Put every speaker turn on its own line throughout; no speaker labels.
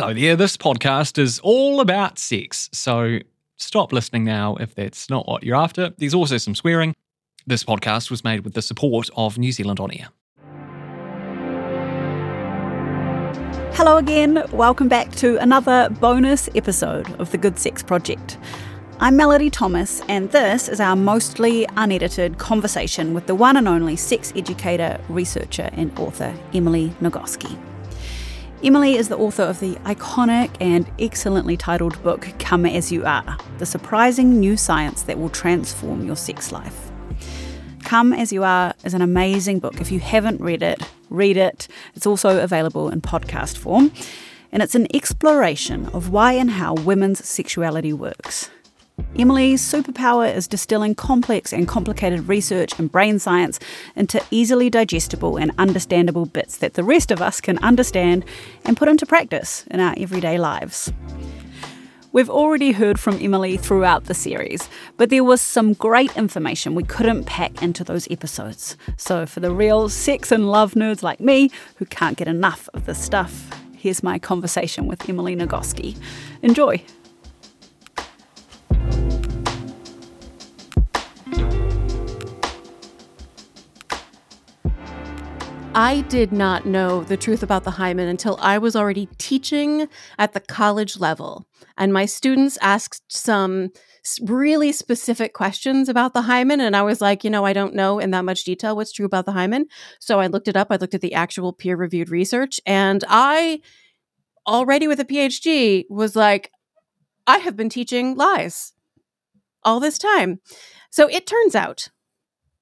Hello there. This podcast is all about sex. So stop listening now if that's not what you're after. There's also some swearing. This podcast was made with the support of New Zealand On Air.
Hello again. Welcome back to another bonus episode of the Good Sex Project. I'm Melody Thomas, and this is our mostly unedited conversation with the one and only sex educator, researcher, and author, Emily Nagoski. Emily is the author of the iconic and excellently titled book Come As You Are The Surprising New Science That Will Transform Your Sex Life. Come As You Are is an amazing book. If you haven't read it, read it. It's also available in podcast form. And it's an exploration of why and how women's sexuality works. Emily's superpower is distilling complex and complicated research and brain science into easily digestible and understandable bits that the rest of us can understand and put into practice in our everyday lives. We've already heard from Emily throughout the series, but there was some great information we couldn't pack into those episodes. So, for the real sex and love nerds like me who can't get enough of this stuff, here's my conversation with Emily Nagoski. Enjoy!
I did not know the truth about the hymen until I was already teaching at the college level. And my students asked some really specific questions about the hymen. And I was like, you know, I don't know in that much detail what's true about the hymen. So I looked it up. I looked at the actual peer reviewed research. And I, already with a PhD, was like, I have been teaching lies all this time. So it turns out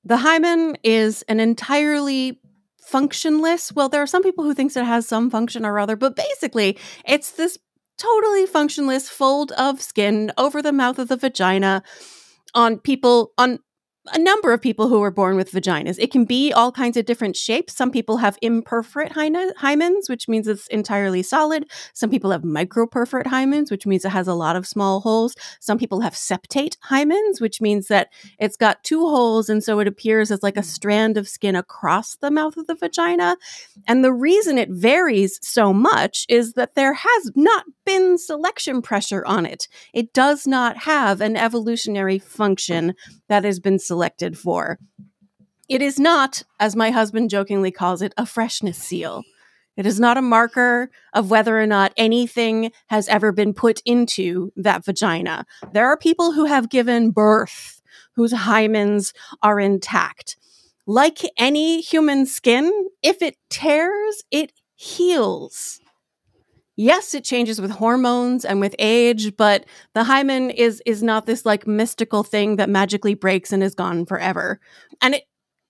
the hymen is an entirely functionless. Well, there are some people who thinks it has some function or other, but basically, it's this totally functionless fold of skin over the mouth of the vagina on people on a number of people who are born with vaginas. It can be all kinds of different shapes. Some people have imperforate hymens, which means it's entirely solid. Some people have microperforate hymens, which means it has a lot of small holes. Some people have septate hymens, which means that it's got two holes, and so it appears as like a strand of skin across the mouth of the vagina. And the reason it varies so much is that there has not been selection pressure on it. It does not have an evolutionary function that has been selected selected for. It is not, as my husband jokingly calls it, a freshness seal. It is not a marker of whether or not anything has ever been put into that vagina. There are people who have given birth whose hymens are intact. Like any human skin, if it tears, it heals yes, it changes with hormones and with age, but the hymen is is not this like mystical thing that magically breaks and is gone forever. And it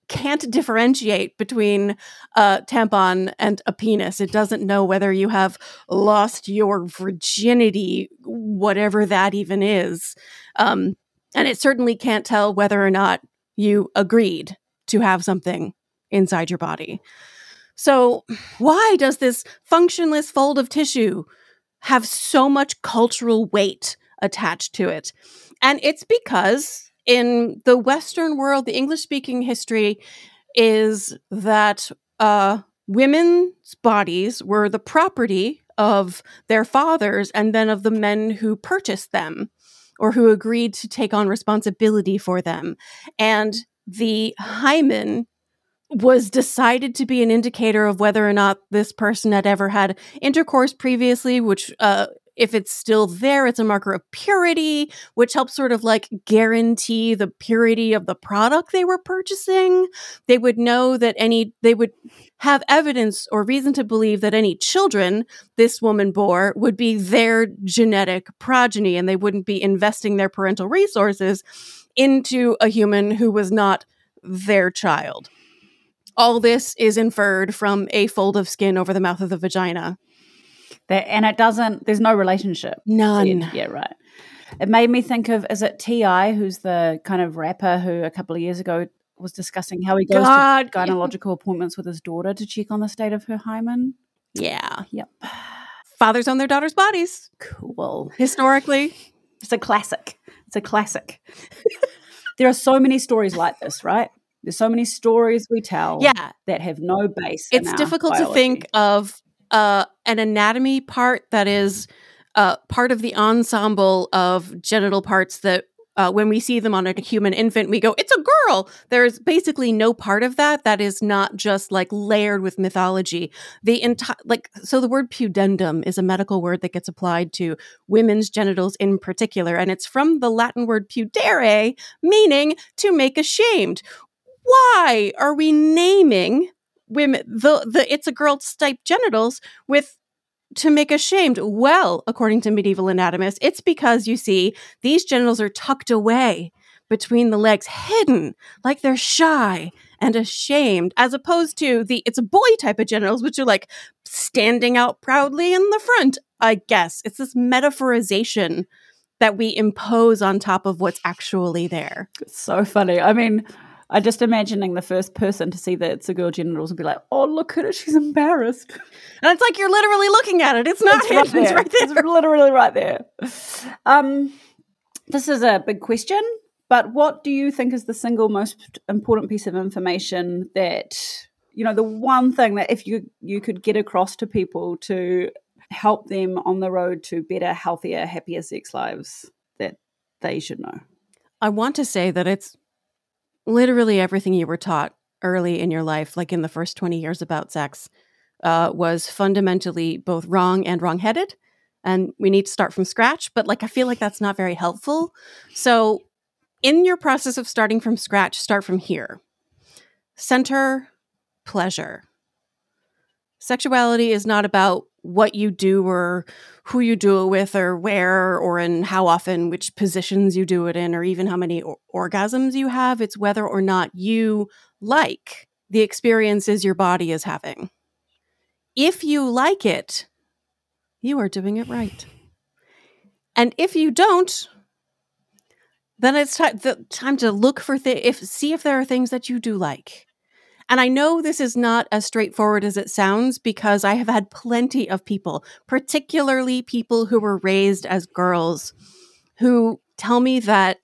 can't differentiate between a tampon and a penis. It doesn't know whether you have lost your virginity, whatever that even is. Um, and it certainly can't tell whether or not you agreed to have something inside your body. So, why does this functionless fold of tissue have so much cultural weight attached to it? And it's because in the Western world, the English speaking history is that uh, women's bodies were the property of their fathers and then of the men who purchased them or who agreed to take on responsibility for them. And the hymen was decided to be an indicator of whether or not this person had ever had intercourse previously, which, uh, if it's still there, it's a marker of purity, which helps sort of like guarantee the purity of the product they were purchasing. They would know that any, they would have evidence or reason to believe that any children this woman bore would be their genetic progeny and they wouldn't be investing their parental resources into a human who was not their child all this is inferred from a fold of skin over the mouth of the vagina.
That, and it doesn't, there's no relationship.
None.
Yeah, right. It made me think of, is it T.I., who's the kind of rapper who a couple of years ago was discussing how he goes God. to gynecological appointments with his daughter to check on the state of her hymen?
Yeah.
Yep.
Fathers own their daughters' bodies.
Cool.
Historically.
It's a classic. It's a classic. there are so many stories like this, right? There's so many stories we tell
yeah.
that have no base.
It's difficult biology. to think of uh, an anatomy part that is uh, part of the ensemble of genital parts that uh, when we see them on a human infant, we go, it's a girl. There's basically no part of that that is not just like layered with mythology. The entire, like, so the word pudendum is a medical word that gets applied to women's genitals in particular, and it's from the Latin word pudere, meaning to make ashamed. Why are we naming women the the it's a girl type genitals with to make ashamed? Well, according to medieval anatomists, it's because you see, these genitals are tucked away between the legs, hidden, like they're shy and ashamed, as opposed to the it's a boy type of genitals, which are like standing out proudly in the front. I guess it's this metaphorization that we impose on top of what's actually there.
It's so funny. I mean, I just imagining the first person to see that it's a girl genitals and be like, "Oh, look at her, she's embarrassed."
And it's like you're literally looking at it. It's not
it's right, there. It's right there. It's literally right there. Um, this is a big question, but what do you think is the single most important piece of information that you know, the one thing that if you you could get across to people to help them on the road to better, healthier, happier sex lives that they should know?
I want to say that it's literally everything you were taught early in your life, like in the first 20 years about sex, uh, was fundamentally both wrong and wrongheaded. And we need to start from scratch. But like, I feel like that's not very helpful. So, in your process of starting from scratch, start from here. Center pleasure. Sexuality is not about what you do or who you do it with or where or in how often, which positions you do it in, or even how many or- orgasms you have. It's whether or not you like the experiences your body is having. If you like it, you are doing it right. And if you don't, then it's t- time to look for th- if see if there are things that you do like. And I know this is not as straightforward as it sounds because I have had plenty of people, particularly people who were raised as girls, who tell me that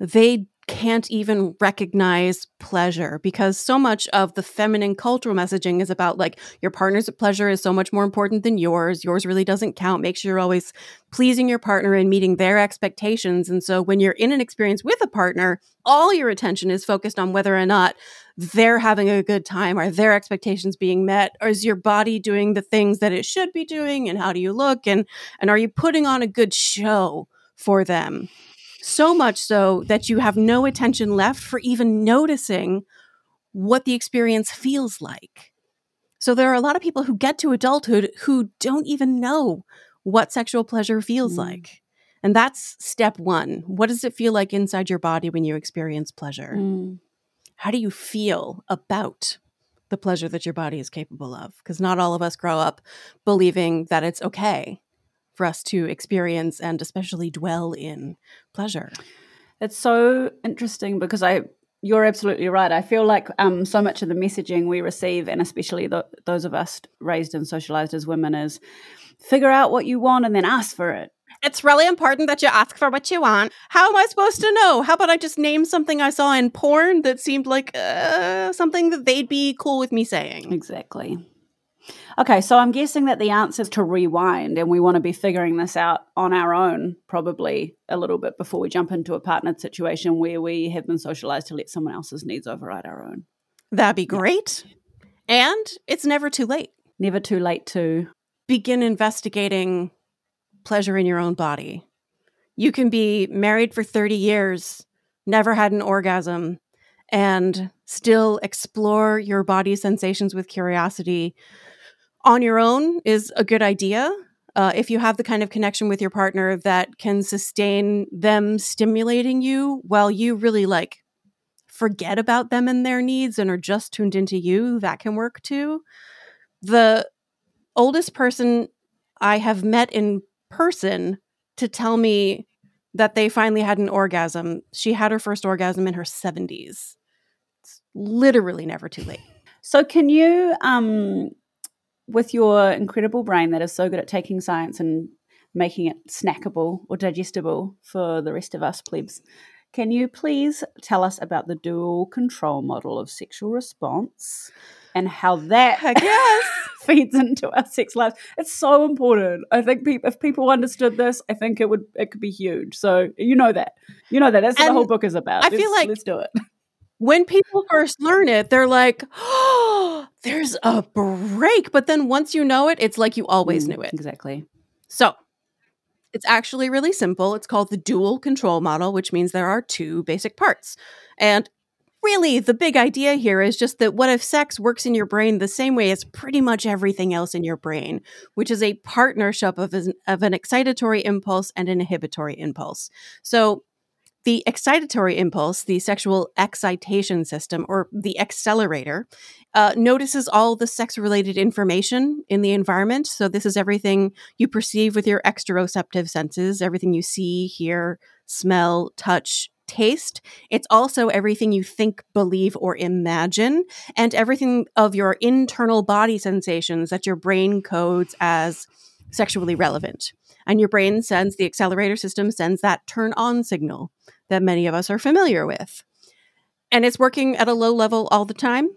they can't even recognize pleasure because so much of the feminine cultural messaging is about like your partner's pleasure is so much more important than yours. Yours really doesn't count. Make sure you're always pleasing your partner and meeting their expectations. And so when you're in an experience with a partner, all your attention is focused on whether or not they're having a good time. Are their expectations being met? Or is your body doing the things that it should be doing? And how do you look? And and are you putting on a good show for them? So much so that you have no attention left for even noticing what the experience feels like. So there are a lot of people who get to adulthood who don't even know what sexual pleasure feels mm. like. And that's step one. What does it feel like inside your body when you experience pleasure? Mm. How do you feel about the pleasure that your body is capable of? Because not all of us grow up believing that it's okay for us to experience and especially dwell in pleasure.
It's so interesting because I you're absolutely right. I feel like um, so much of the messaging we receive, and especially the, those of us raised and socialized as women, is figure out what you want and then ask for it.
It's really important that you ask for what you want. How am I supposed to know? How about I just name something I saw in porn that seemed like uh, something that they'd be cool with me saying?
Exactly. Okay, so I'm guessing that the answer is to rewind, and we want to be figuring this out on our own, probably a little bit before we jump into a partnered situation where we have been socialized to let someone else's needs override our own.
That'd be great. And it's never too late.
Never too late to
begin investigating pleasure in your own body. You can be married for 30 years, never had an orgasm, and still explore your body sensations with curiosity on your own is a good idea. Uh, if you have the kind of connection with your partner that can sustain them stimulating you while you really like forget about them and their needs and are just tuned into you, that can work too. The oldest person I have met in person to tell me that they finally had an orgasm, she had her first orgasm in her 70s. It's literally never too late.
So, can you um, with your incredible brain that is so good at taking science and making it snackable or digestible for the rest of us plebs, Can you please tell us about the dual control model of sexual response and how that feeds into our sex lives? It's so important. I think peop if people understood this, I think it would it could be huge. So you know that. You know that. That's what the whole book is about.
I feel
Let's-
like-
let's do it.
When people first learn it, they're like, oh, there's a brake. But then once you know it, it's like you always
Mm,
knew it.
Exactly.
So it's actually really simple. It's called the dual control model, which means there are two basic parts. And really, the big idea here is just that what if sex works in your brain the same way as pretty much everything else in your brain, which is a partnership of an, of an excitatory impulse and an inhibitory impulse. So the excitatory impulse, the sexual excitation system, or the accelerator, uh, notices all the sex related information in the environment. So, this is everything you perceive with your exteroceptive senses, everything you see, hear, smell, touch, taste. It's also everything you think, believe, or imagine, and everything of your internal body sensations that your brain codes as sexually relevant. And your brain sends, the accelerator system sends that turn on signal that many of us are familiar with. And it's working at a low level all the time.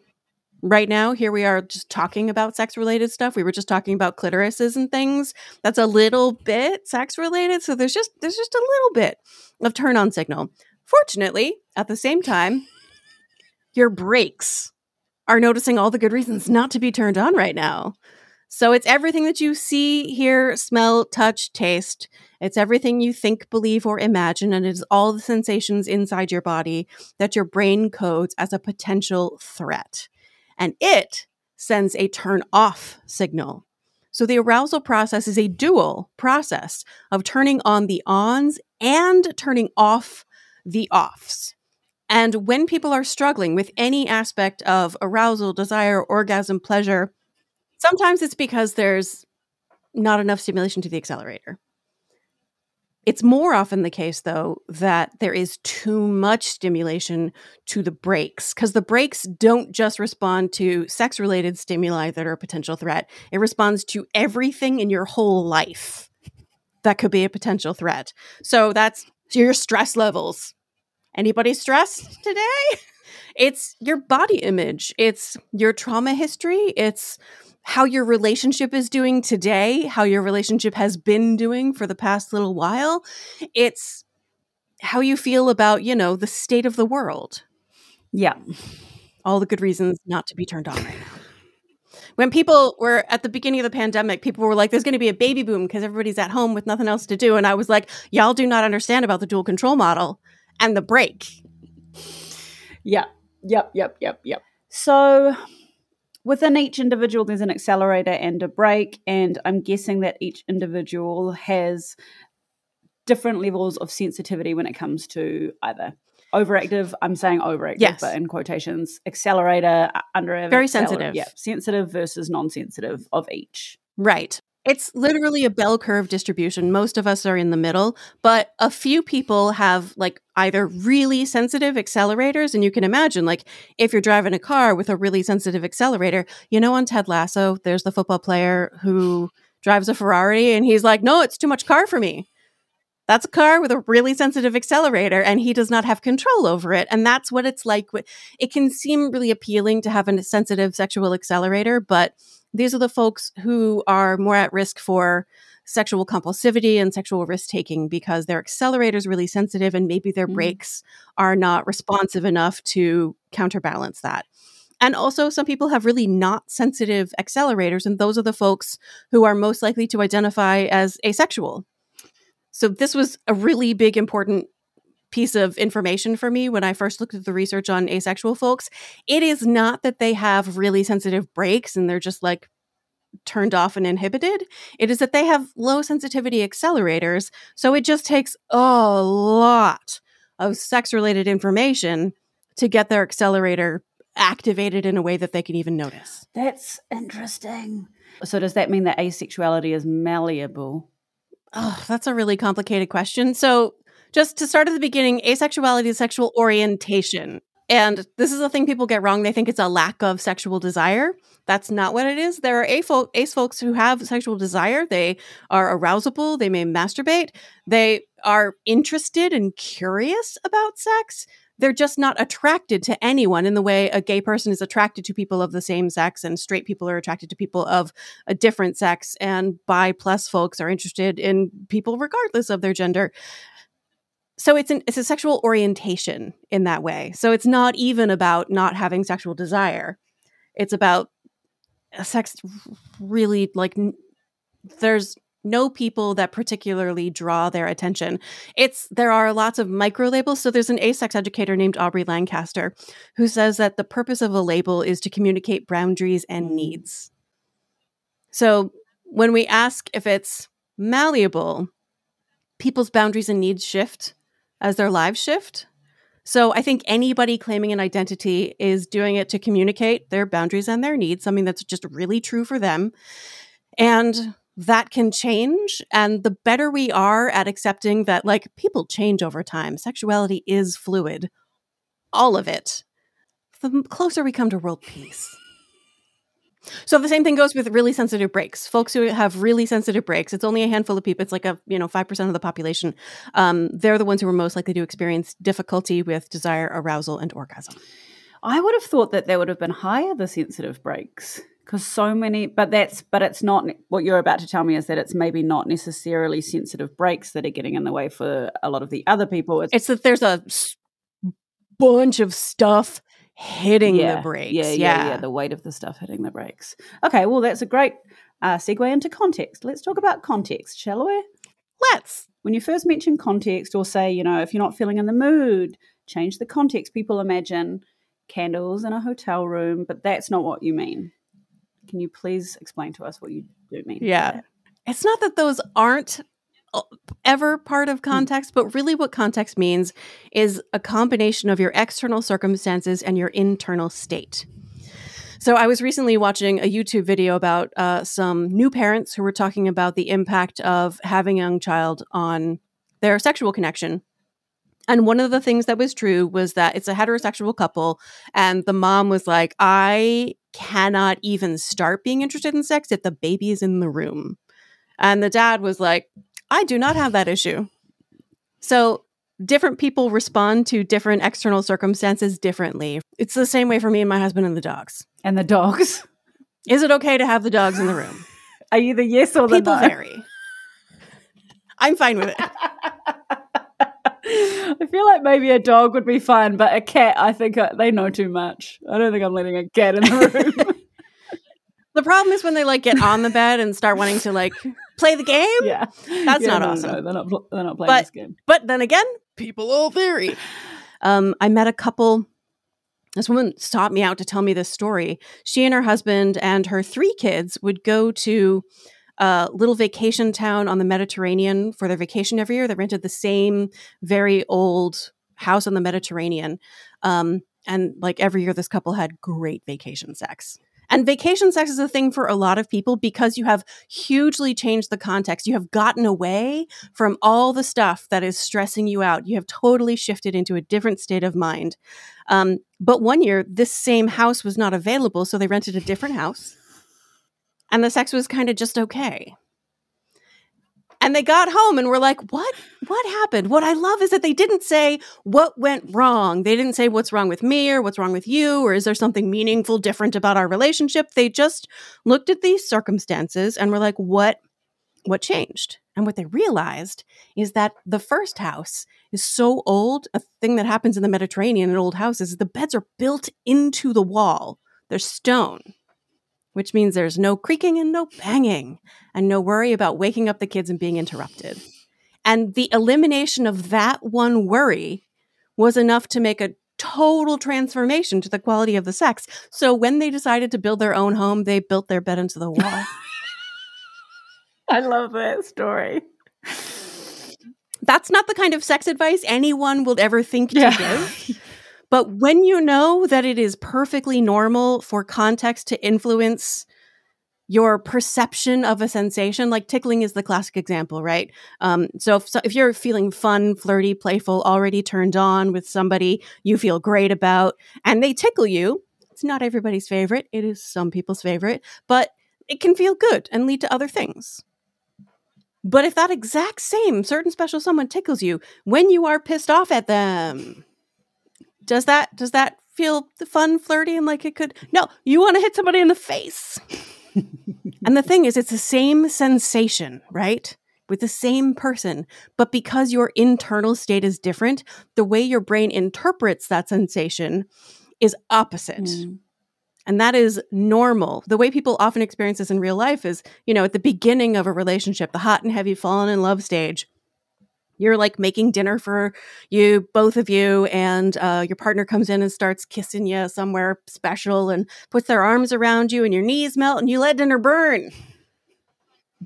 Right now, here we are just talking about sex related stuff. We were just talking about clitorises and things. That's a little bit sex related. So there's just there's just a little bit of turn on signal. Fortunately, at the same time, your brakes are noticing all the good reasons not to be turned on right now. So it's everything that you see, hear, smell, touch, taste. It's everything you think, believe, or imagine, and it is all the sensations inside your body that your brain codes as a potential threat. And it sends a turn off signal. So the arousal process is a dual process of turning on the ons and turning off the offs. And when people are struggling with any aspect of arousal, desire, orgasm, pleasure, sometimes it's because there's not enough stimulation to the accelerator. It's more often the case, though, that there is too much stimulation to the brakes because the brakes don't just respond to sex related stimuli that are a potential threat, it responds to everything in your whole life that could be a potential threat. So that's your stress levels. Anybody stressed today? It's your body image, it's your trauma history, it's how your relationship is doing today, how your relationship has been doing for the past little while. It's how you feel about, you know, the state of the world.
Yeah.
All the good reasons not to be turned on right now. When people were at the beginning of the pandemic, people were like, there's going to be a baby boom because everybody's at home with nothing else to do. And I was like, y'all do not understand about the dual control model and the brake.
Yeah. Yep. Yep. Yep. Yep. So within each individual, there's an accelerator and a brake. And I'm guessing that each individual has different levels of sensitivity when it comes to either overactive, I'm saying overactive,
Yes.
but in quotations, accelerator, uh, under
Very sensitive.
Yeah. Sensitive versus non sensitive of each.
Right. It's literally a bell curve distribution. Most of us are in the middle, but a few people have like either really sensitive accelerators. And you can imagine, like, if you're driving a car with a really sensitive accelerator, you know, on Ted Lasso, there's the football player who drives a Ferrari and he's like, no, it's too much car for me. That's a car with a really sensitive accelerator, and he does not have control over it. And that's what it's like. It can seem really appealing to have a sensitive sexual accelerator, but these are the folks who are more at risk for sexual compulsivity and sexual risk taking because their accelerator is really sensitive and maybe their
Mhm.
brakes are not responsive enough to counterbalance that. And also, some people have really not sensitive accelerators, and those are the folks who are most likely to identify as asexual. So, this was a really big, important piece of information for me when I first looked at the research on asexual folks. It is not that they have really sensitive brakes and they're just like turned off and inhibited. It is that they have low sensitivity accelerators. So, it just takes a lot of sex related information to get their accelerator activated in a way that they can even notice.
That's interesting. So does that mean that asexuality is malleable?
Oh, that's a really complicated question. So, just to start at the beginning, asexuality is sexual orientation. And this is a thing people get wrong. They think it's a lack of sexual desire. That's not what it is. There are ace folks who have sexual desire. They are arousable. They may masturbate. They are interested and curious about sex. They're just not attracted to anyone in the way a gay person is attracted to people of the same sex, and straight people are attracted to people of a different sex, and bi plus folks are interested in people regardless of their gender so it's an it's a sexual orientation in that way. So it's not even about not having sexual desire. It's about sex really like there's no people that particularly draw their attention. It's there are lots of micro labels. So there's an asex educator named Aubrey Lancaster who says that the purpose of a label is to communicate boundaries and mm. needs. So when we ask if it's malleable, people's boundaries and needs shift as their lives shift. So I think anybody claiming an identity is doing it to communicate their boundaries and their needs, something that's just really true for them. And that can change. And the better we are at accepting that, like, people change over time, sexuality is fluid, all of it, the closer we come to world peace. So the same thing goes with really sensitive brakes. Folks who have really sensitive brakes, it's only a handful of people. It's like a you know five percent of the population. Um, they're the ones who are most likely to experience difficulty with desire, arousal, and orgasm.
I would have thought that there would have been higher the sensitive brakes because so many but that's but it's not what you're about to tell me is that it's maybe not necessarily sensitive brakes that are getting in the way for a lot of the other people
it's, it's that there's a bunch of stuff hitting
yeah,
the brakes.
Yeah, yeah, yeah, yeah, The weight of the stuff hitting the brakes. Okay, well, that's a great uh, segue into context. Let's talk about context, shall we?
Let's.
When you first mention context, or say, you know, if you're not feeling in the mood, change the context. People imagine candles in a hotel room, but that's not what you mean. Can you please explain to us what you do mean?
Yeah. It's not that those aren't ever part of hmm. context, but really what context means is a combination of your external circumstances and your internal state. So I was recently watching a YouTube video about uh, some new parents who were talking about the impact of having a young child on their sexual connection. And one of the things that was true was that it's a heterosexual couple, and the mom was like, I cannot even start being interested in sex if the baby is in the room. And the dad was like, I do not have that issue. So different people respond to different external circumstances differently. It's the same way for me and my husband and the dogs.
And the dogs.
Is it okay to have the dogs in the room?
Are you the yes or the
people
no?
vary. I'm fine with it.
I feel like maybe a dog would be fine, but a cat, I think uh, they know too much. I don't think I'm letting a cat in the room.
the problem is when they like get on the bed and start wanting to like play the game.
Yeah,
that's
yeah,
not
no,
awesome.
No, they're not. They're not playing
but,
this game.
But then again, people all vary. Um, I met a couple. This woman sought me out to tell me this story. She and her husband and her three kids would go to a little vacation town on the Mediterranean for their vacation every year. They rented the same very old house on the Mediterranean. Um, and like every year, this couple had great vacation sex. And vacation sex is a thing for a lot of people because you have hugely changed the context. You have gotten away from all the stuff that is stressing you out. You have totally shifted into a different state of mind. Um, but one year, this same house was not available, so they rented a different house. And the sex was kind of just okay. And they got home and were like, "What? What happened?" What I love is that they didn't say what went wrong. They didn't say what's wrong with me or what's wrong with you or is there something meaningful different about our relationship. They just looked at these circumstances and were like, "What what changed?" And what they realized is that the first house is so old, a thing that happens in the Mediterranean in old houses, the beds are built into the wall. They're stone which means there's no creaking and no banging and no worry about waking up the kids and being interrupted. And the elimination of that one worry was enough to make a total transformation to the quality of the sex. So when they decided to build their own home, they built their bed into the wall.
I love that story.
That's not the kind of sex advice anyone will ever think to yeah. give. But when you know that it is perfectly normal for context to influence your perception of a sensation like tickling is the classic example right? Um, so, if, so if you're feeling fun flirty playful already turned on with somebody you feel great about and they tickle you it's not everybody's favorite it is some people's favorite but it can feel good and lead to other things. But if that exact same certain special someone tickles you when you are pissed off at them does that does that feel fun flirty and like it could no you want to hit somebody in the face and the thing is, it's the same sensation, right? With the same person. But because your internal state is different, the way your brain interprets that sensation is opposite. Mm. And that is normal. The way people often experience this in real life is, you know, at the beginning of a relationship, the hot and heavy fallen in love stage, you're like making dinner for you both of you and uh, your partner comes in and starts kissing you somewhere special and puts their arms around you and your knees melt and you let dinner burn.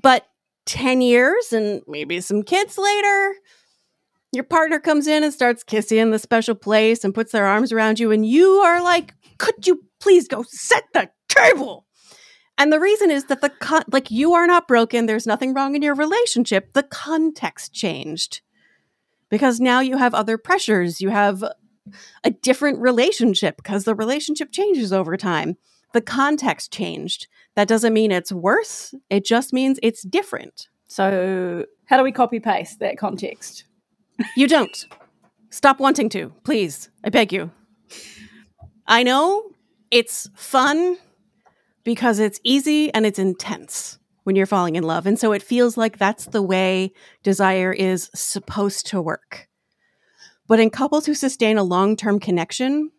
But 10 years and maybe some kids later your partner comes in and starts kissing in the special place and puts their arms around you and you are like could you please go set the table and the reason is that the con- like you are not broken. There's nothing wrong in your relationship. The context changed because now you have other pressures. You have a different relationship because the relationship changes over time. The context changed. That doesn't mean it's worse. It just means it's different.
So, how do we copy paste that context?
You don't. Stop wanting to, please. I beg you. I know it's fun because it's easy and it's intense when you're falling in love. And so it feels like that's the way desire is supposed to work. But in couples who sustain a long term connection,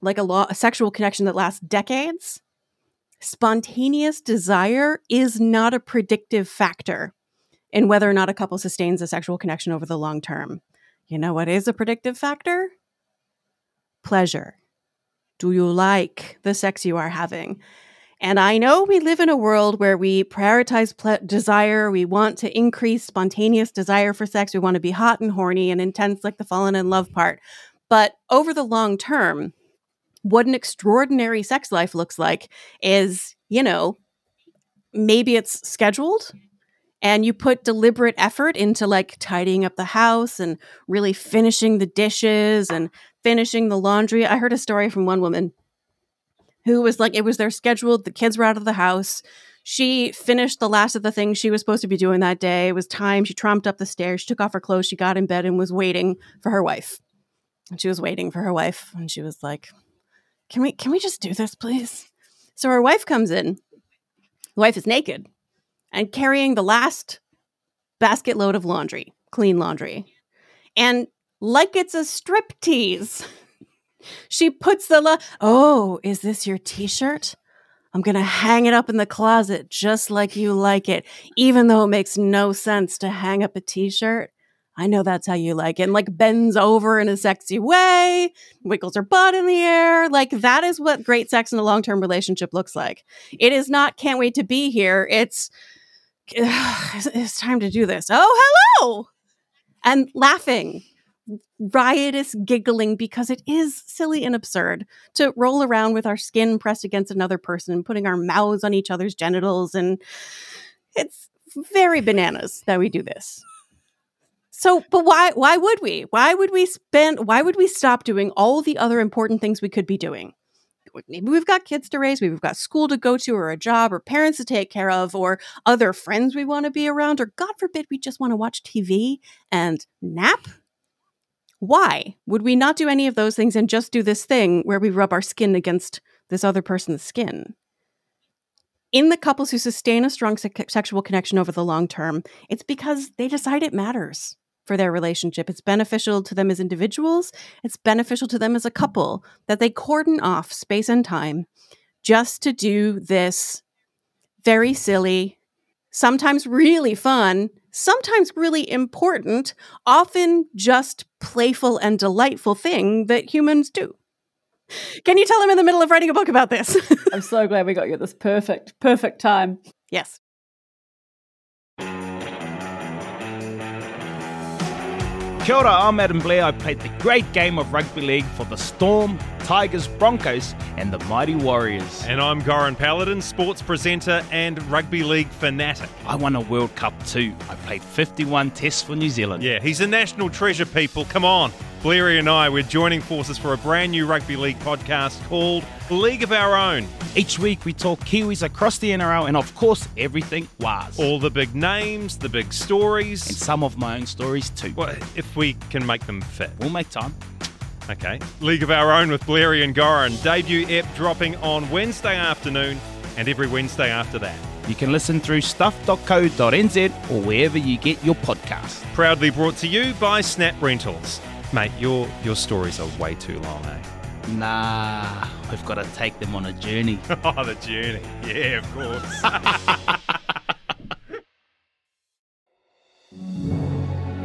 like a, lo- a sexual connection that lasts decades, spontaneous desire is not a predictive factor in whether or not a couple sustains a sexual connection over the long term. You know what is a predictive factor? Pleasure. Do you like the sex you are having? And I know we live in a world where we prioritize ple- desire. We want to increase spontaneous desire for sex. We want to be hot and horny and intense, like the fallen in love part. But over the long term, what an extraordinary sex life looks like is, you know, maybe it's scheduled and you put deliberate effort into like tidying up the house and really finishing the dishes and finishing the laundry. I heard a story from one woman who was like, it was their scheduled, the kids were out of the house. She finished the last of the things she was supposed to be doing that day. It was time. She tromped up the stairs, she took off her clothes, she got in bed and was waiting for her wife. And she was waiting for her wife, and she was like, Can we can we just do this, please? So her wife comes in. The wife is naked and carrying the last basket load of laundry, clean laundry. And like it's a strip tease. She puts the la- Oh, is this your t-shirt? I'm going to hang it up in the closet just like you like it, even though it makes no sense to hang up a t-shirt. I know that's how you like it. And like bends over in a sexy way, wiggles her butt in the air. Like that is what great sex in a long term relationship looks like. It is not can't wait to be here. It's, it's time to do this. Oh, hello. And laughing riotous giggling because it is silly and absurd to roll around with our skin pressed against another person, and putting our mouths on each other's genitals. And it's very bananas that we do this. So, but why why would we? Why would we spend why would we stop doing all the other important things we could be doing? Maybe we've got kids to raise, we've got school to go to or a job or parents to take care of or other friends we want to be around or god forbid we just want to watch TV and nap why would we not do any of those things and just do this thing where we rub our skin against this other person's skin? In the couples who sustain a strong se- sexual connection over the long term, it's because they decide it matters for their relationship. It's beneficial to them as individuals, it's beneficial to them as a couple that they cordon off space and time just to do this very silly, sometimes really fun sometimes really important, often just playful and delightful thing that humans do. Can you tell I'm in the middle of writing a book about this?
I'm so glad we got you at this perfect, perfect time.
Yes.
Kia ora, I'm Adam Blair. I played the great game of rugby league for the Storm, Tigers, Broncos, and the Mighty Warriors.
And I'm Goran Paladin, sports presenter and rugby league fanatic.
I won a World Cup too. I played 51 tests for New Zealand.
Yeah, he's a national treasure, people. Come on. Blairy and I, we're joining forces for a brand new rugby league podcast called League of Our Own.
Each week we talk Kiwis across the NRL and, of course, everything was.
All the big names, the big stories.
And some of my own stories too.
Well, if we can make them fit.
We'll make time.
Okay. League of Our Own with Blairy and Goran. Debut ep dropping on Wednesday afternoon and every Wednesday after that.
You can listen through stuff.co.nz or wherever you get your podcast.
Proudly brought to you by Snap Rentals. Mate, your your stories are way too long, eh?
Nah, we've got to take them on a journey.
oh, the journey. Yeah, of course.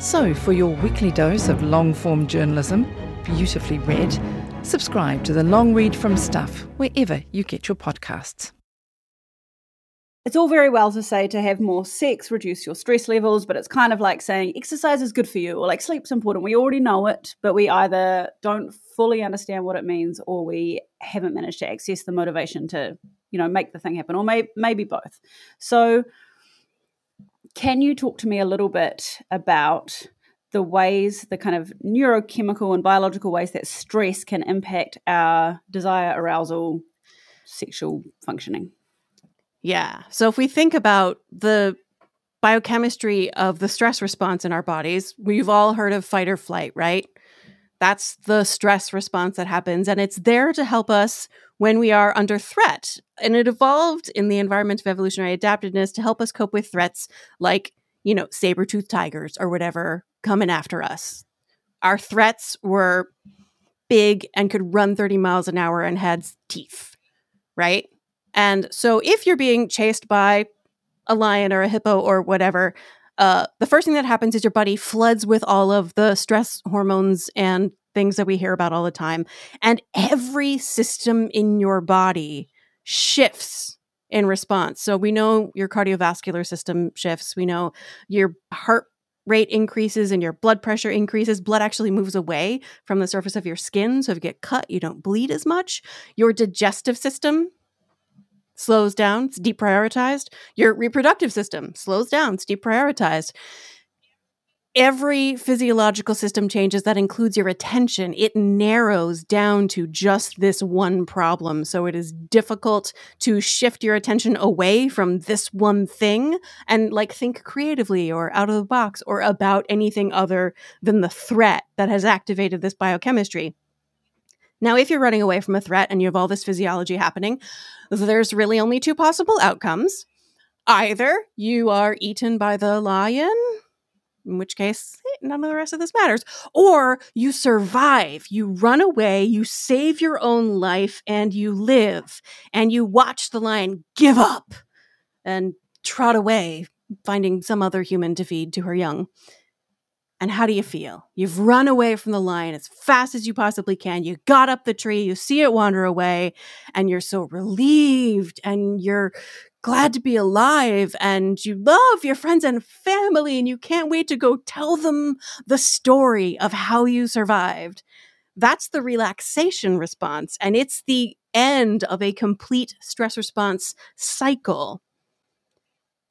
So, for your weekly dose of long form journalism, beautifully read, subscribe to the Long Read from Stuff wherever you get your podcasts.
It's all very well to say to have more sex, reduce your stress levels, but it's kind of like saying exercise is good for you or like sleep's important. We already know it, but we either don't fully understand what it means or we haven't managed to access the motivation to, you know, make the thing happen or may- maybe both. So, can you talk to me a little bit about the ways, the kind of neurochemical and biological ways that stress can impact our desire, arousal, sexual functioning?
Yeah. So if we think about the biochemistry of the stress response in our bodies, we've all heard of fight or flight, right? That's the stress response that happens, and it's there to help us when we are under threat. And it evolved in the environment of evolutionary adaptiveness to help us cope with threats like, you know, saber toothed tigers or whatever coming after us. Our threats were big and could run 30 miles an hour and had teeth, right? And so if you're being chased by a lion or a hippo or whatever, uh, the first thing that happens is your body floods with all of the stress hormones and things that we hear about all the time. And every system in your body shifts in response. So we know your cardiovascular system shifts. We know your heart rate increases and your blood pressure increases. Blood actually moves away from the surface of your skin. So if you get cut, you don't bleed as much. Your digestive system slows down, it's deprioritized. Your reproductive system slows down, it's deprioritized. Every physiological system changes that includes your attention. It narrows down to just this one problem. So it is difficult to shift your attention away from this one thing and like think creatively or out of the box or about anything other than the threat that has activated this biochemistry. Now, if you're running away from a threat and you have all this physiology happening, there's really only two possible outcomes. Either you are eaten by the lion, in which case eh, none of the rest of this matters, or you survive, you run away, you save your own life, and you live, and you watch the lion give up and trot away, finding some other human to feed to her young. And how do you feel? You've run away from the lion as fast as you possibly can. You got up the tree, you see it wander away, and you're so relieved and you're glad to be alive and you love your friends and family and you can't wait to go tell them the story of how you survived. That's the relaxation response, and it's the end of a complete stress response cycle.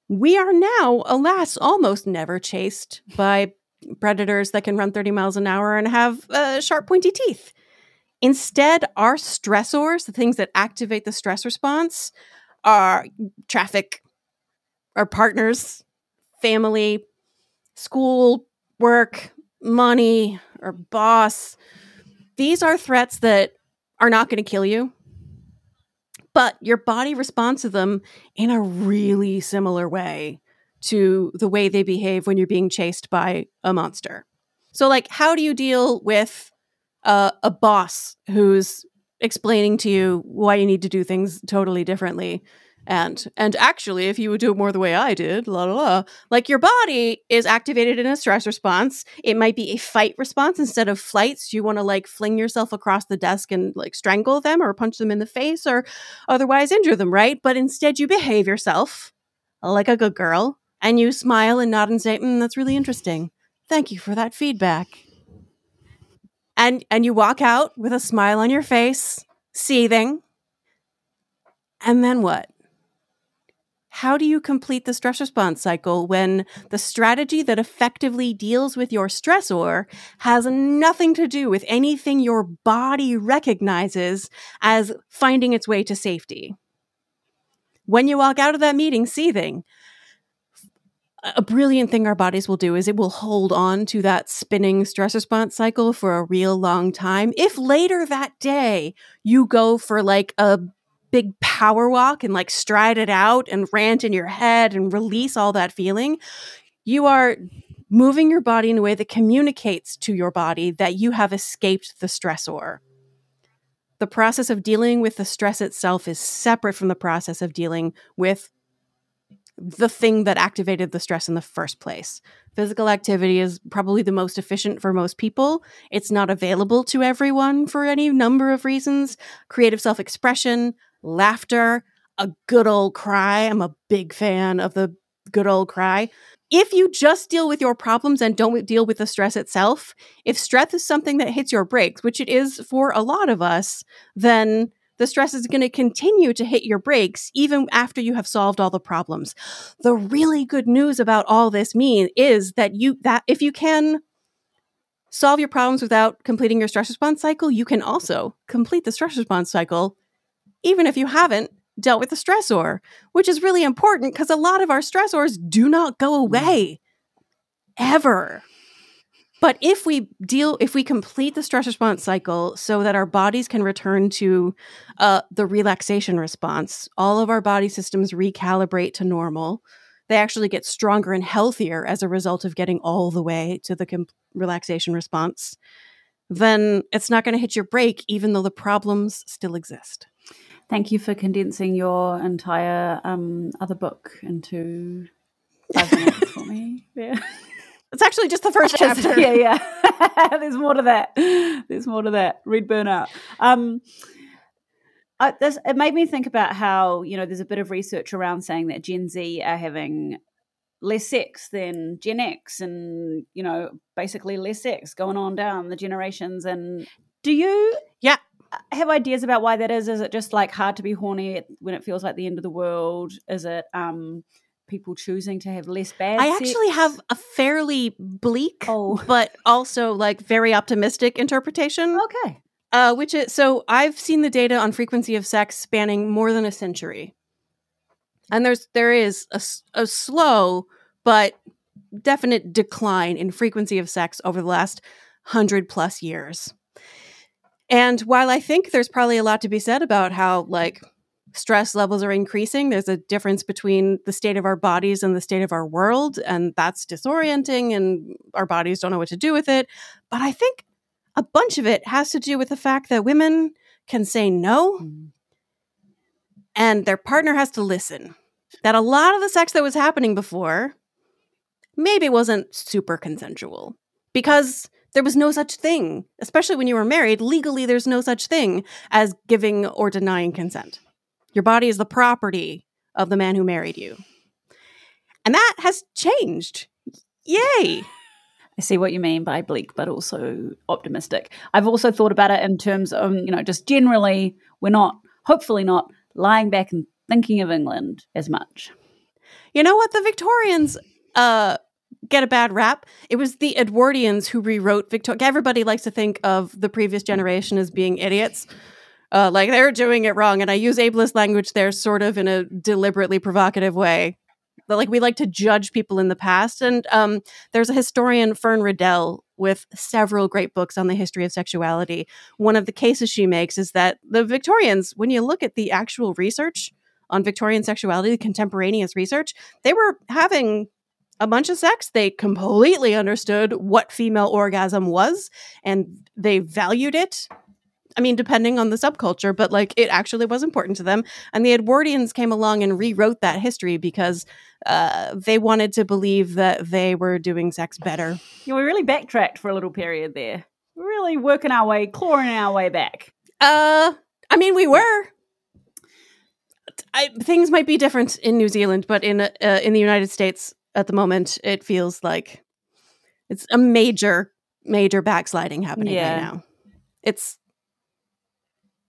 We are now, alas, almost never chased by predators that can run 30 miles an hour and have uh, sharp, pointy teeth. Instead, our stressors, the things that activate the stress response, are traffic, our partners, family, school, work, money, or boss. These are threats that are not going to kill you, but your body responds to them in a really similar way to the way they behave when you're being chased by a monster. So, like, how do you deal with uh, a boss who's explaining to you why you need to do things totally differently. And and actually if you would do it more the way i did la la la like your body is activated in a stress response. It might be a fight response instead of flights. You want to like fling yourself across the desk and like strangle them or punch them in the face or otherwise injure them right? But instead you behave yourself like a good girl and you smile and nod and say mm, that's really interesting. Thank you for that feedback and and you walk out with a smile on your face seething and then what how do you complete the stress response cycle when the strategy that effectively deals with your stressor has nothing to do with anything your body recognizes as finding its way to safety? When you walk out of that meeting seething, a brilliant thing our bodies will do is it will hold on to that spinning stress response cycle for a real long time. If later that day you go for like a big power walk and like stride it out and rant in your head and release all that feeling, you are moving your body in a way that communicates to your body that you have escaped the stressor. The process of dealing with the stress itself is separate from the process of dealing with the thing that activated the stress in the first place. Physical activity is probably the most efficient for most people. It's not available to everyone for any number of reasons. Creative self expression, laughter, a good old cry. I'm a big fan of the good old cry. If you just deal with your problems and don't deal with the stress itself, if stress is something that hits your brakes, which it is for a lot of us, then the stress is going to continue to hit your brakes even after you have solved all the problems. The really good news about all this mean is that you that if you can solve your problems without completing your stress response cycle, you can also complete the stress response cycle even if you haven't dealt with the stressor, which is really important because a lot of our stressors do not go mm. away ever. But if we deal, if we complete the stress response cycle so that our bodies can return to uh, the relaxation response, all of our body systems recalibrate to normal. They actually get stronger and healthier as a result of getting all the way to the com- relaxation response. Then it's not going to hit your brake, even though the problems still exist.
Thank you for condensing your entire um, other book into five minutes for me. Yeah.
It's actually just the first chapter.
yeah, yeah. There's more to that. There's more to that. Read Burnout. Um, I, this, it made me think about how you know there's a bit of research around saying that Gen Z are having less sex than Gen X, and you know basically less sex going on down the generations. And do you?
Yeah
have ideas about why that is. Is it just like hard to be horny when it feels like the end of the world? Is it um, people choosing to have less bad?
I
sex?
actually have a fairly bleak,
oh.
but also like very optimistic interpretation.
Okay.
Uh, which is so I've seen the data on frequency of sex spanning more than a century, and there's there is a, a slow but definite decline in frequency of sex over the last hundred plus years. And while I think there's probably a lot to be said about how like stress levels are increasing, there's a difference between the state of our bodies and the state of our world, and that's disorienting and our bodies don't know what to do with it. But I think a bunch of it has to do with the fact that women can say no mm. and their partner has to listen. That a lot of the sex that was happening before maybe wasn't super consensual because there was no such thing, especially when you were married. Legally, there's no such thing as giving or denying consent. Your body is the property of the man who married you. And that has changed. Yay.
I see what you mean by bleak, but also optimistic. I've also thought about it in terms of, you know, just generally, we're not, hopefully, not lying back and thinking of England as much.
You know what? The Victorians uh, get a bad rap. It was the Edwardians who rewrote Victoria. Everybody likes to think of the previous generation as being idiots. Uh, like they're doing it wrong. And I use ableist language there sort of in a deliberately provocative way. But like we like to judge people in the past. And um, there's a historian, Fern Riddell, with several great books on the history of sexuality. One of the cases she makes is that the Victorians, when you look at the actual research on Victorian sexuality, the contemporaneous research, they were having a bunch of sex. They completely understood what female orgasm was and they valued it. I mean, depending on the subculture, but like it actually was important to them. And the Edwardians came along and rewrote that history because uh, they wanted to believe that they were doing sex better.
Yeah, we really backtracked for a little period there. Really working our way, clawing our way back.
Uh, I mean, we were. I, things might be different in New Zealand, but in uh, in the United States at the moment, it feels like it's a major, major backsliding happening
Yeah.
right now. It's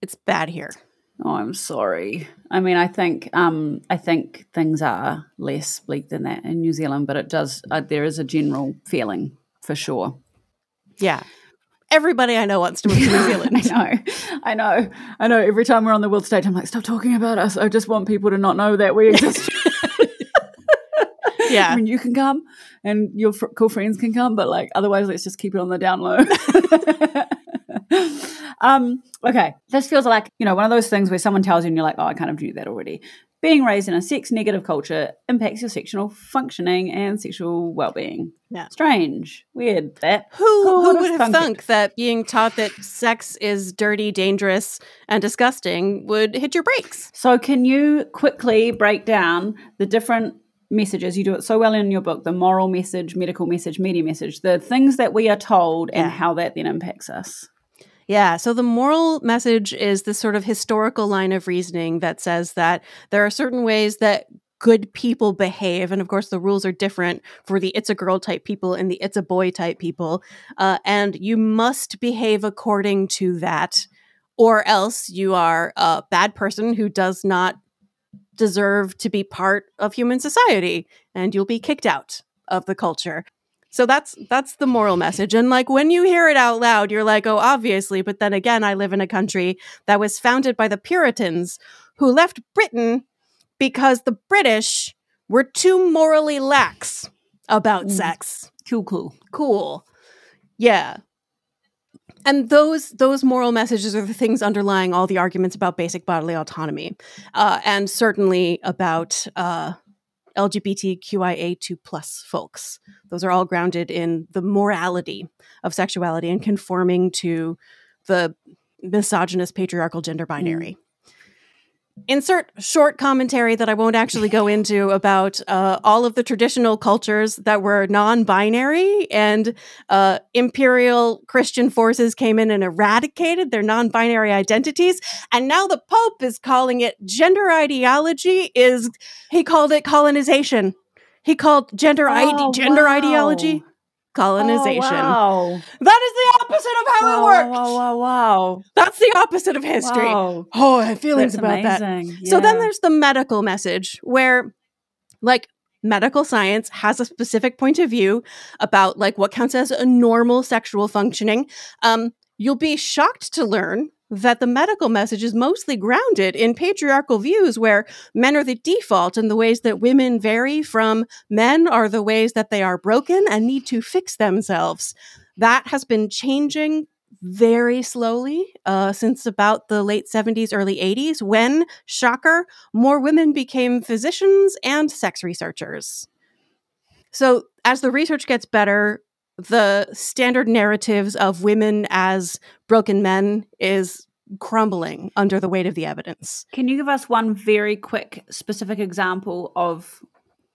it's bad here.
Oh, I'm sorry. I mean, I think um, I think things are less bleak than that in New Zealand, but it does. Uh, there is a general feeling for sure.
Yeah, everybody I know wants to move to New Zealand.
I know, I know, I know. Every time we're on the world stage, I'm like, stop talking about us. I just want people to not know that we exist.
yeah, I
mean, you can come and your fr- cool friends can come, but like otherwise, let's just keep it on the down low. um, okay, this feels like you know one of those things where someone tells you and you're like, oh, I kind of knew that already. Being raised in a sex negative culture impacts your sexual functioning and sexual well being.
Yeah.
strange, weird. That
who
Who
who
thunk it?
thunk that being taught that sex is dirty, dangerous, and disgusting would hit your brakes?
So, can you quickly break down the different messages? You do it so well in your book the moral message, medical message, media message, the things that we are told and
Yeah.
how that then impacts us.
Yeah. So the moral message is this sort of historical line of reasoning that says that there are certain ways that good people behave. And of course, the rules are different for the it's a girl type people and the it's a boy type people. Uh, and you must behave according to that, or else you are a bad person who does not deserve to be part of human society and you'll be kicked out of the culture. So that's that's the moral message. And like when you hear it out loud, you're like, "Oh, obviously." But then again, I live in a country that was founded by the Puritans who left Britain because the British were too morally lax about
Mm.
sex.
Cool, cool.
Cool. Yeah. And those those moral messages are the things underlying all the arguments about basic bodily autonomy, uh, and certainly about uh, LGBTQIA2 plus folks. Those are all grounded in the morality of sexuality and conforming to the misogynist patriarchal gender mm. binary. Insert short commentary that I won't actually go into about uh, all of the traditional cultures that were non binary and uh, imperial Christian forces came in and eradicated their non binary identities. And now the Pope is calling it gender ideology, is he called it colonization. He called gender
Oh,
ide- gender
wow.
ideology colonization.
Oh, wow.
That is the opposite of how
wow,
it worked.
Wow, wow, wow.
That's the opposite of history.
Wow.
Oh, I have feelings
That's
about that.
amazing.
So then there's the medical message where like medical science has a specific point of view about like what counts as a normal sexual functioning. Um you'll be shocked to learn that the medical message is mostly grounded in patriarchal views where men are the default and the ways that women vary from men are the ways that they are broken and need to fix themselves. That has been changing very slowly uh, since about the late 70s, early 80s, when, shocker, more women became physicians and sex researchers. So, as the research gets better, the standard narratives of women as broken men is crumbling under the weight of the evidence.
Can you give us one very quick, specific example of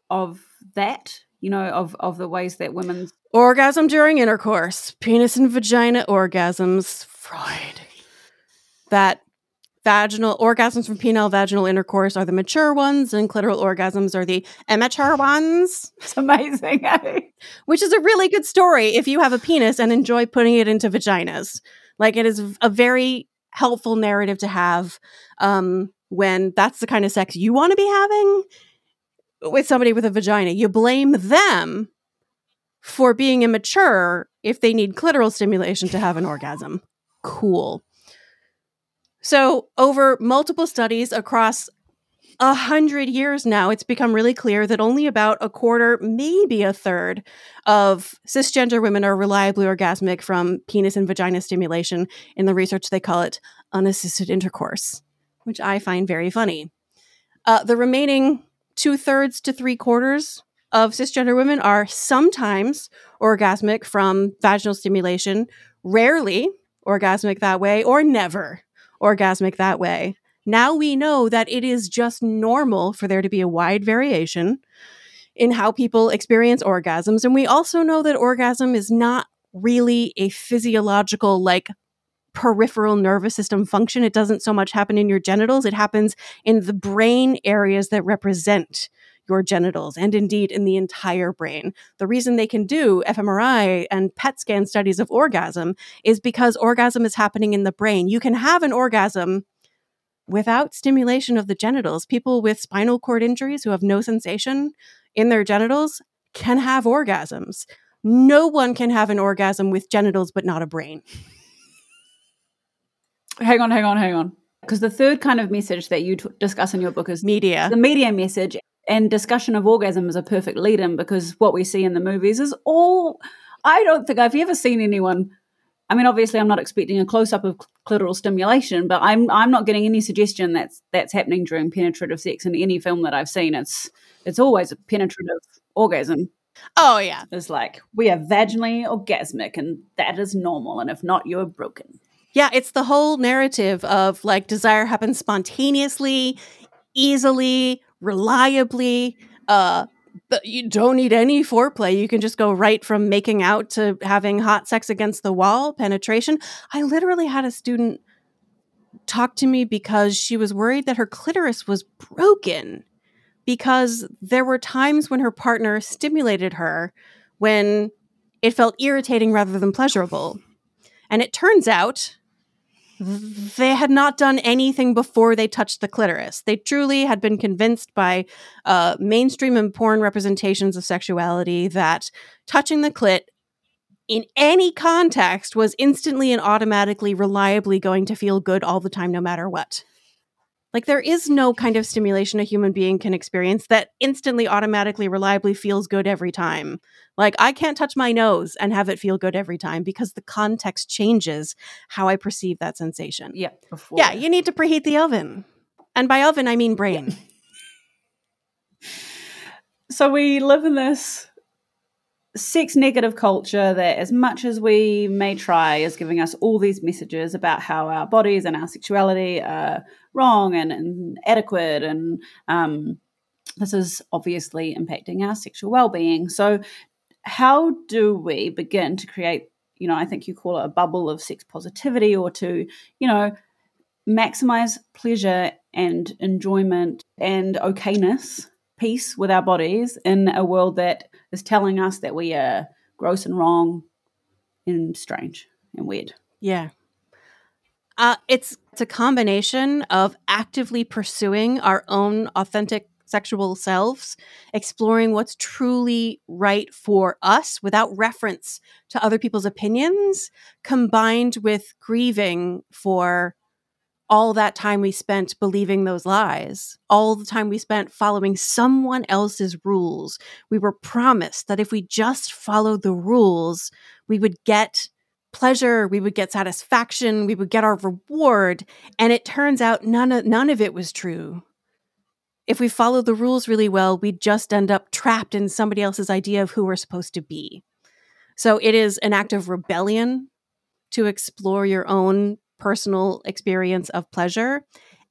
of that? You know, of of the ways that women.
Orgasm during intercourse, penis and vagina orgasms, Freud. That vaginal orgasms from penile vaginal intercourse are the mature ones, and clitoral orgasms are the immature ones,
It's amazing. eh?
which is a really good story if you have a penis and enjoy putting it into vaginas. Like it is a very helpful narrative to have um, when that's the kind of sex you want to be having with somebody with a vagina. You blame them for being immature if they need clitoral stimulation to have an orgasm. Cool. So, over multiple studies across a hundred years now, it's become really clear that only about a quarter, maybe a third, of cisgender women are reliably orgasmic from penis and vagina stimulation. In the research, they call it unassisted intercourse, which I find very funny. Uh, the remaining two thirds to three quarters of cisgender women are sometimes orgasmic from vaginal stimulation, rarely orgasmic that way, or never orgasmic that way. Now we know that it is just normal for there to be a wide variation in how people experience orgasms. And we also know that orgasm is not really a physiological, like, peripheral nervous system function. It doesn't so much happen in your genitals, it happens in the brain areas that represent your genitals and indeed in the entire brain. The reason they can do fMRI and PET scan studies of orgasm is because orgasm is happening in the brain. You can have an orgasm without stimulation of the genitals. People with spinal cord injuries who have no sensation in their genitals can have orgasms. No one can have an orgasm with genitals but not a brain.
Hang on, hang on, hang on. Because the third kind of message that you t- discuss in your book is
Media.
the media message and discussion of orgasm is a perfect lead in because what we see in the movies is all. I don't think I've ever seen anyone. I mean, obviously, I'm not expecting a close up of clitoral stimulation, but I'm I'm not getting any suggestion that's that's happening during penetrative sex in any film that I've seen. It's it's always a penetrative orgasm.
Oh, yeah.
It's like we are vaginally orgasmic, and that is normal. And if not, you're broken.
Yeah, it's the whole narrative of like desire happens spontaneously, easily, reliably. Uh, but you don't need any foreplay. You can just go right from making out to having hot sex against the wall, penetration. I literally had a student talk to me because she was worried that her clitoris was broken because there were times when her partner stimulated her when it felt irritating rather than pleasurable. And it turns out they had not done anything before they touched the clitoris. They truly had been convinced by uh, mainstream and porn representations of sexuality that touching the clit in any context was instantly and automatically, reliably going to feel good all the time, no matter what. Like, there is no kind of stimulation a human being can experience that instantly, automatically, reliably feels good every time. Like, I can't touch my nose and have it feel good every time because the context changes how I perceive that sensation.
Yeah, before.
Yeah, you need to preheat the oven. And by oven, I mean brain.
so we live in this sex negative culture that as much as we may try is giving us all these messages about how our bodies and our sexuality are wrong and, inadequate and um, this is obviously impacting our sexual well-being. So how do we begin to create you know i think you call it a bubble of sex positivity or to you know maximize pleasure and enjoyment and okayness peace with our bodies in a world that is telling us that we are gross and wrong and strange and weird.
Yeah. Uh, it's it's a combination of actively pursuing our own authentic sexual selves, exploring what's truly right for us without reference to other people's opinions, combined with grieving for all that time we spent believing those lies, all the time we spent following someone else's rules. We were promised that if we just followed the rules, we would get pleasure, we would get satisfaction, we would get our reward, and it turns out none of, none of it was true. If we follow the rules really well, we'd just end up trapped in somebody else's idea of who we're supposed to be. So it is an act of rebellion to explore your own personal experience of pleasure.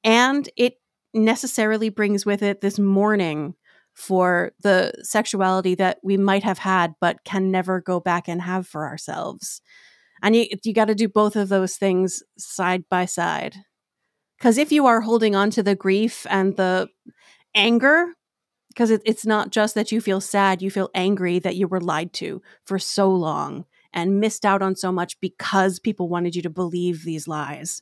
And it necessarily brings with it this mourning for the sexuality that we might have had but can never go back and have for ourselves. And you, you got to do both of those things side by side. Because if you are holding on to the grief and the anger, because it, it's not just that you feel sad, you feel angry that you were lied to for so long and missed out on so much because people wanted you to believe these lies.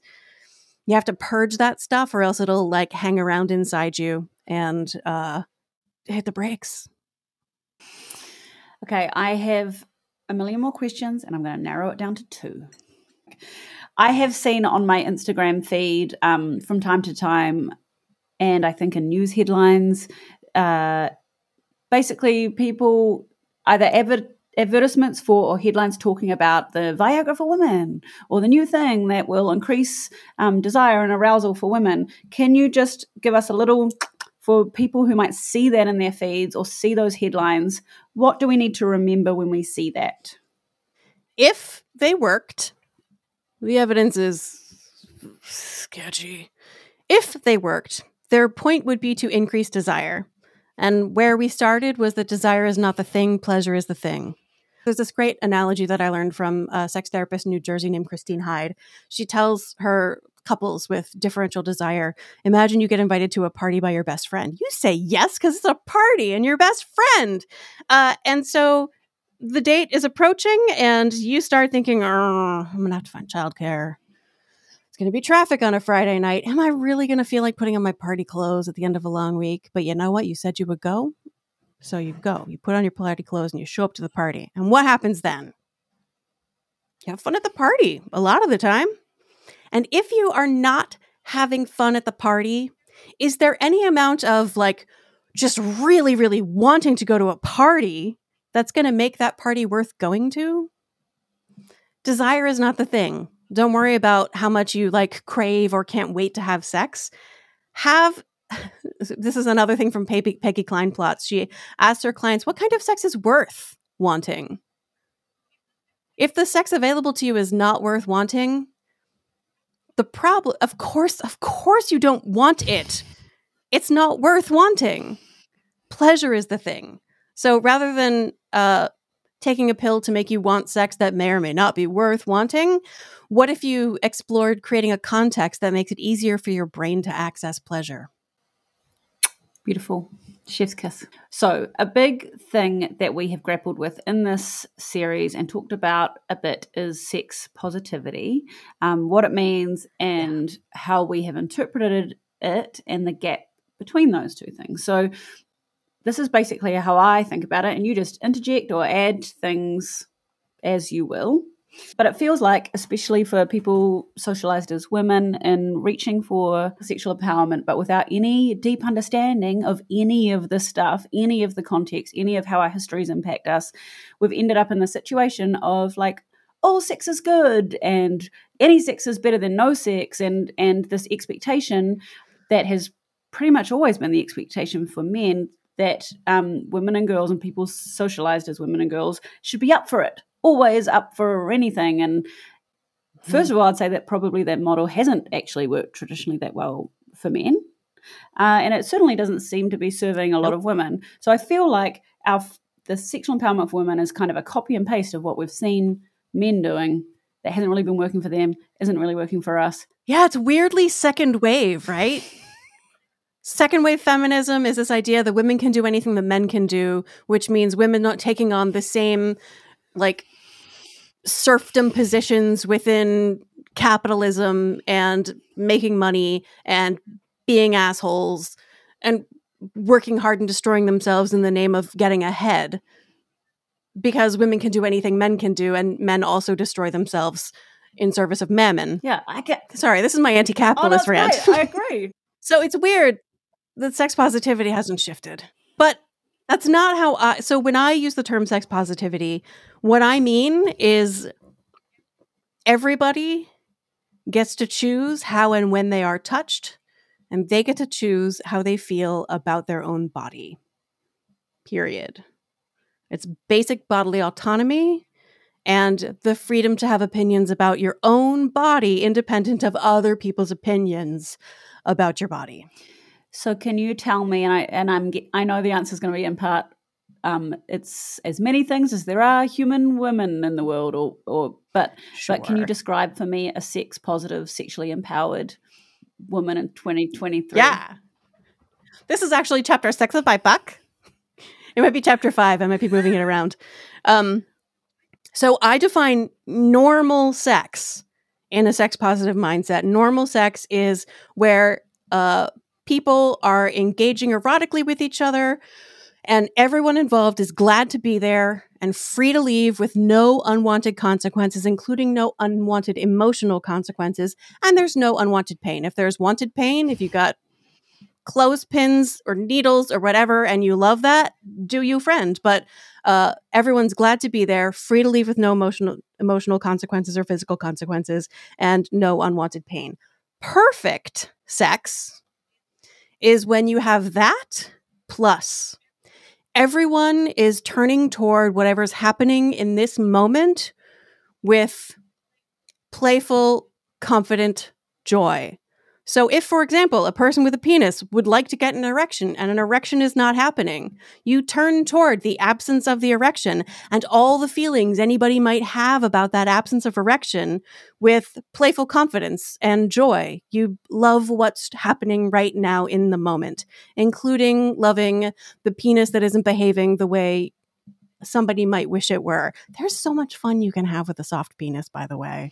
You have to purge that stuff or else it'll like hang around inside you and uh, hit the brakes.
Okay, I have a million more questions and I'm going to narrow it down to two. I have seen on my Instagram feed um, from time to time, and I think in news headlines, uh, basically people either ever advertisements for or headlines talking about the Viagra for women or the new thing that will increase um, desire and arousal for women. Can you just give us a little for people who might see that in their feeds or see those headlines, what do we need to remember when we see that?
If they worked, the evidence is sketchy. If they worked, their point would be to increase desire. And where we started was that desire is not the thing, pleasure is the thing. There's this great analogy that I learned from a sex therapist in New Jersey named Christine Hyde. She tells her couples with differential desire imagine you get invited to a party by your best friend. You say yes because it's a party and your best friend. Uh, and so the date is approaching, and you start thinking, I'm going to have to find childcare. It's going to be traffic on a Friday night. Am I really going to feel like putting on my party clothes at the end of a long week? But you know what? You said you would go. So you go. You put on your party clothes and you show up to the party. And what happens then? You have fun at the party a lot of the time. And if you are not having fun at the party, is there any amount of like just really, really wanting to go to a party that's going to make that party worth going to? Desire is not the thing. Don't worry about how much you like crave or can't wait to have sex. Have this is another thing from Peggy, Peggy Kleinplatz. She asked her clients, What kind of sex is worth wanting? If the sex available to you is not worth wanting, the problem, of course, of course, you don't want it. It's not worth wanting. Pleasure is the thing. So rather than uh, taking a pill to make you want sex that may or may not be worth wanting, what if you explored creating a context that makes it easier for your brain to access pleasure?
Beautiful. Chef's kiss. So, a big thing that we have grappled with in this series and talked about a bit is sex positivity, um, what it means, and how we have interpreted it and the gap between those two things. So, this is basically how I think about it, and you just interject or add things as you will. But it feels like, especially for people socialized as women and reaching for sexual empowerment, but without any deep understanding of any of the stuff, any of the context, any of how our histories impact us, we've ended up in the situation of like, all sex is good and any sex is better than no sex and and this expectation that has pretty much always been the expectation for men that um, women and girls and people socialized as women and girls should be up for it always up for anything. And first of all, I'd say that probably that model hasn't actually worked traditionally that well for men. Uh, and it certainly doesn't seem to be serving a lot of women. So I feel like our the sexual empowerment of women is kind of a copy and paste of what we've seen men doing that hasn't really been working for them, isn't really working for us.
Yeah, it's weirdly second wave, right? Second wave feminism is this idea that women can do anything that men can do, which means women not taking on the same like serfdom positions within capitalism and making money and being assholes and working hard and destroying themselves in the name of getting ahead because women can do anything men can do and men also destroy themselves in service of mammon.
Yeah, I get
Sorry, this is my anti-capitalist
oh,
rant.
I agree.
so it's weird that sex positivity hasn't shifted. But that's not how I so when I use the term sex positivity, what I mean is everybody gets to choose how and when they are touched, and they get to choose how they feel about their own body. Period. It's basic bodily autonomy and the freedom to have opinions about your own body independent of other people's opinions about your body.
So can you tell me and I and I'm I know the answer is going to be in part um, it's as many things as there are human women in the world, or, or but sure. but can you describe for me a sex positive, sexually empowered woman in 2023?
Yeah, this is actually chapter six of my book. It might be chapter five. I might be moving it around. Um, so I define normal sex in a sex positive mindset. Normal sex is where uh, people are engaging erotically with each other and everyone involved is glad to be there and free to leave with no unwanted consequences, including no unwanted emotional consequences. And there's no unwanted pain. If there's wanted pain, if you got clothespins or needles or whatever, and you love that, do you, friend? But uh, everyone's glad to be there, free to leave with no emotional emotional consequences or physical consequences, and no unwanted pain. Perfect sex is when you have that plus everyone is turning toward whatever's happening in this moment with playful, confident joy. So, if, for example, a person with a penis would like to get an erection and an erection is not happening, you turn toward the absence of the erection and all the feelings anybody might have about that absence of erection with playful confidence and joy. You love what's happening right now in the moment, including loving the penis that isn't behaving the way somebody might wish it were. There's so much fun you can have with a soft penis, by the way.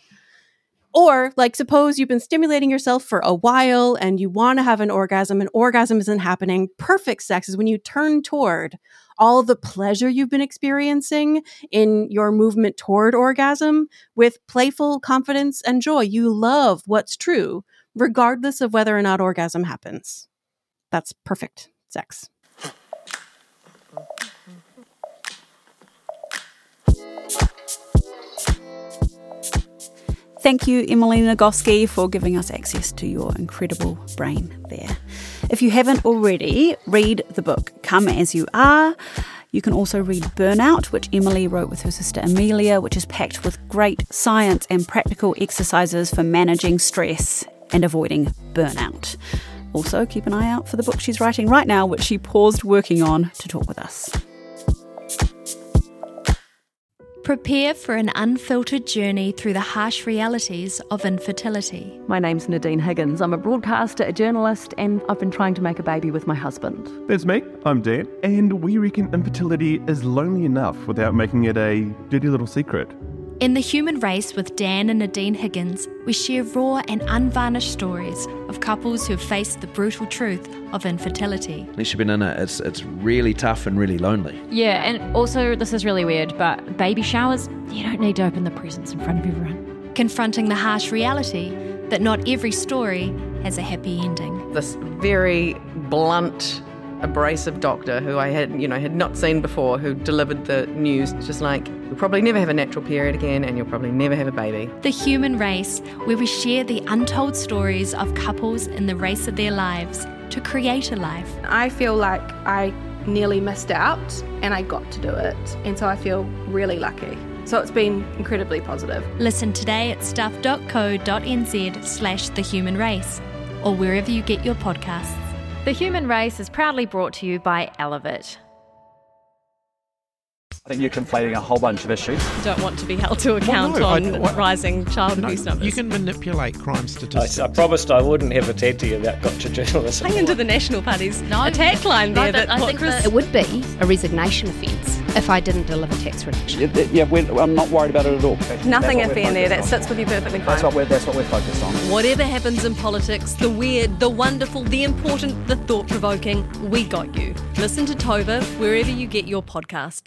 Or, like, suppose you've been stimulating yourself for a while and you want to have an orgasm, and orgasm isn't happening. Perfect sex is when you turn toward all the pleasure you've been experiencing in your movement toward orgasm with playful confidence and joy. You love what's true, regardless of whether or not orgasm happens. That's perfect sex.
Thank you, Emily Nagoski, for giving us access to your incredible brain there. If you haven't already, read the book Come As You Are. You can also read Burnout, which Emily wrote with her sister Amelia, which is packed with great science and practical exercises for managing stress and avoiding burnout. Also, keep an eye out for the book she's writing right now, which she paused working on to talk with us.
Prepare for an unfiltered journey through the harsh realities of infertility.
My name's Nadine Higgins. I'm a broadcaster, a journalist, and I've been trying to make a baby with my husband.
That's me. I'm Dan, and we reckon infertility is lonely enough without making it a dirty little secret.
In The Human Race with Dan and Nadine Higgins, we share raw and unvarnished stories of couples who have faced the brutal truth of infertility.
Unless you've been in it, it's, it's really tough and really lonely.
Yeah, and also, this is really weird, but baby showers, you don't need to open the presents in front of everyone.
Confronting the harsh reality that not every story has a happy ending.
This very blunt, abrasive doctor who I had, you know, had not seen before, who delivered the news, just like, you'll probably never have a natural period again, and you'll probably never have a baby.
The Human Race, where we share the untold stories of couples in the race of their lives to create a life.
I feel like I nearly missed out and I got to do it. And so I feel really lucky. So it's been incredibly positive.
Listen today at stuff.co.nz slash the human race or wherever you get your podcasts.
The Human Race is proudly brought to you by Elevate.
I think you're conflating a whole bunch of issues.
Don't want to be held to account
no,
on
I- what-
rising child
No,
abuse numbers.
you can manipulate crime statistics.
I promised I wouldn't have a tanty about gotcha journalism.
Hang into the National Party's attack line there. that what Chris-
it would be a resignation offence if I didn't deliver tax reduction.
Yeah, yeah we're, I'm not worried about it at all.
Nothing
That's what
iffy
we're
in there. That
focused
sits with you perfectly fine.
That's what we're that's what we're focused on.
Whatever happens in politics, the weird, the wonderful, the important, the thought provoking, we got you. Listen to Tova wherever you get your podcasts.